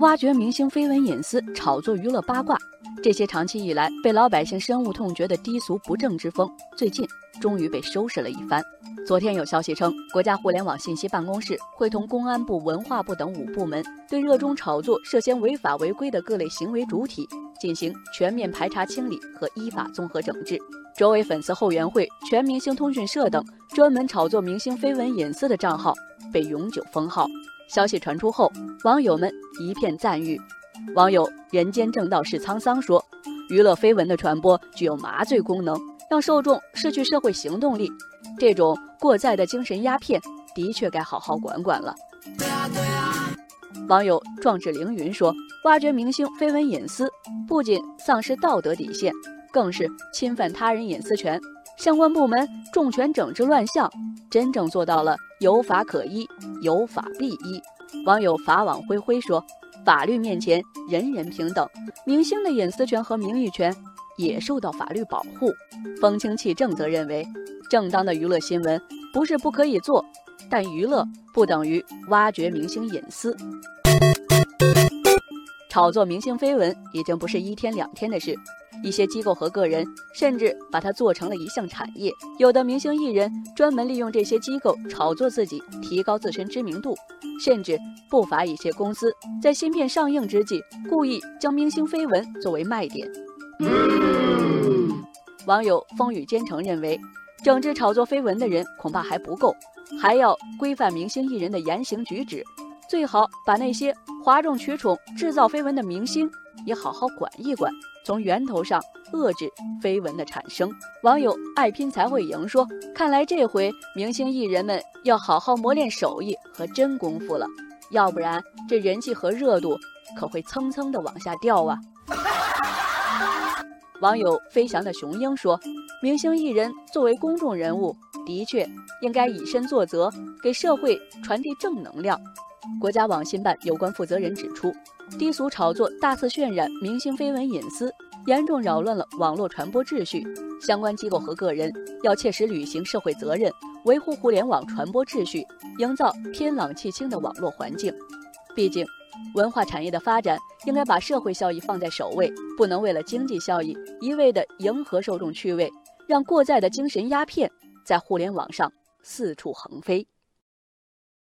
挖掘明星绯闻隐私，炒作娱乐八卦，这些长期以来被老百姓深恶痛绝的低俗不正之风，最近终于被收拾了一番。昨天有消息称，国家互联网信息办公室会同公安部、文化部等五部门，对热衷炒作、涉嫌违法违规的各类行为主体进行全面排查清理和依法综合整治。卓伟粉丝后援会、全明星通讯社等专门炒作明星绯闻隐私的账号被永久封号。消息传出后，网友们一片赞誉。网友人间正道是沧桑说：“娱乐绯闻的传播具有麻醉功能，让受众失去社会行动力。这种过载的精神鸦片，的确该好好管管了。”网友壮志凌云说：“挖掘明星绯闻隐私，不仅丧失道德底线，更是侵犯他人隐私权。相关部门重拳整治乱象，真正做到了有法可依。”有法必依。网友法网恢恢说：“法律面前人人平等，明星的隐私权和名誉权也受到法律保护。”风清气正则认为，正当的娱乐新闻不是不可以做，但娱乐不等于挖掘明星隐私。炒作明星绯闻已经不是一天两天的事。一些机构和个人甚至把它做成了一项产业，有的明星艺人专门利用这些机构炒作自己，提高自身知名度，甚至不乏一些公司在新片上映之际，故意将明星绯闻作为卖点。网友风雨兼程认为，整治炒作绯闻的人恐怕还不够，还要规范明星艺人的言行举止，最好把那些哗众取宠、制造绯闻的明星。也好好管一管，从源头上遏制绯闻的产生。网友爱拼才会赢说：“看来这回明星艺人们要好好磨练手艺和真功夫了，要不然这人气和热度可会蹭蹭的往下掉啊！”网友飞翔的雄鹰说：“明星艺人作为公众人物，的确应该以身作则，给社会传递正能量。”国家网信办有关负责人指出，低俗炒作大肆渲染明星绯闻隐私，严重扰乱了网络传播秩序。相关机构和个人要切实履行社会责任，维护互联网传播秩序，营造天朗气清的网络环境。毕竟，文化产业的发展应该把社会效益放在首位，不能为了经济效益一味的迎合受众趣味，让过载的精神鸦片在互联网上四处横飞。